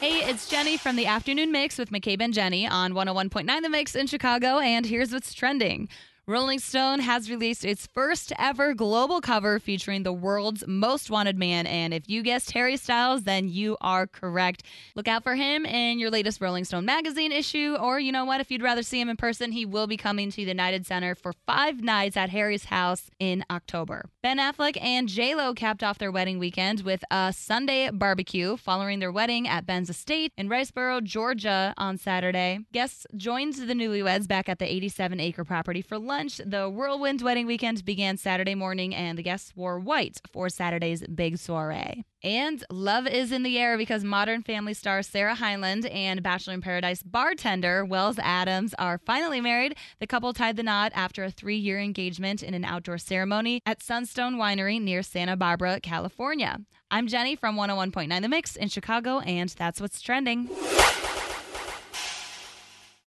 Hey, it's Jenny from the Afternoon Mix with McCabe and Jenny on 101.9 The Mix in Chicago, and here's what's trending. Rolling Stone has released its first ever global cover featuring the world's most wanted man. And if you guessed Harry Styles, then you are correct. Look out for him in your latest Rolling Stone magazine issue. Or, you know what, if you'd rather see him in person, he will be coming to the United Center for five nights at Harry's house in October. Ben Affleck and J-Lo capped off their wedding weekend with a Sunday barbecue following their wedding at Ben's estate in Riceboro, Georgia on Saturday. Guests joined the newlyweds back at the 87 acre property for lunch lunch. The Whirlwind wedding weekend began Saturday morning, and the guests wore white for Saturday's big soiree. And love is in the air because Modern Family star Sarah Hyland and Bachelor in Paradise bartender Wells Adams are finally married. The couple tied the knot after a three year engagement in an outdoor ceremony at Sunstone Winery near Santa Barbara, California. I'm Jenny from 101.9 The Mix in Chicago, and that's what's trending.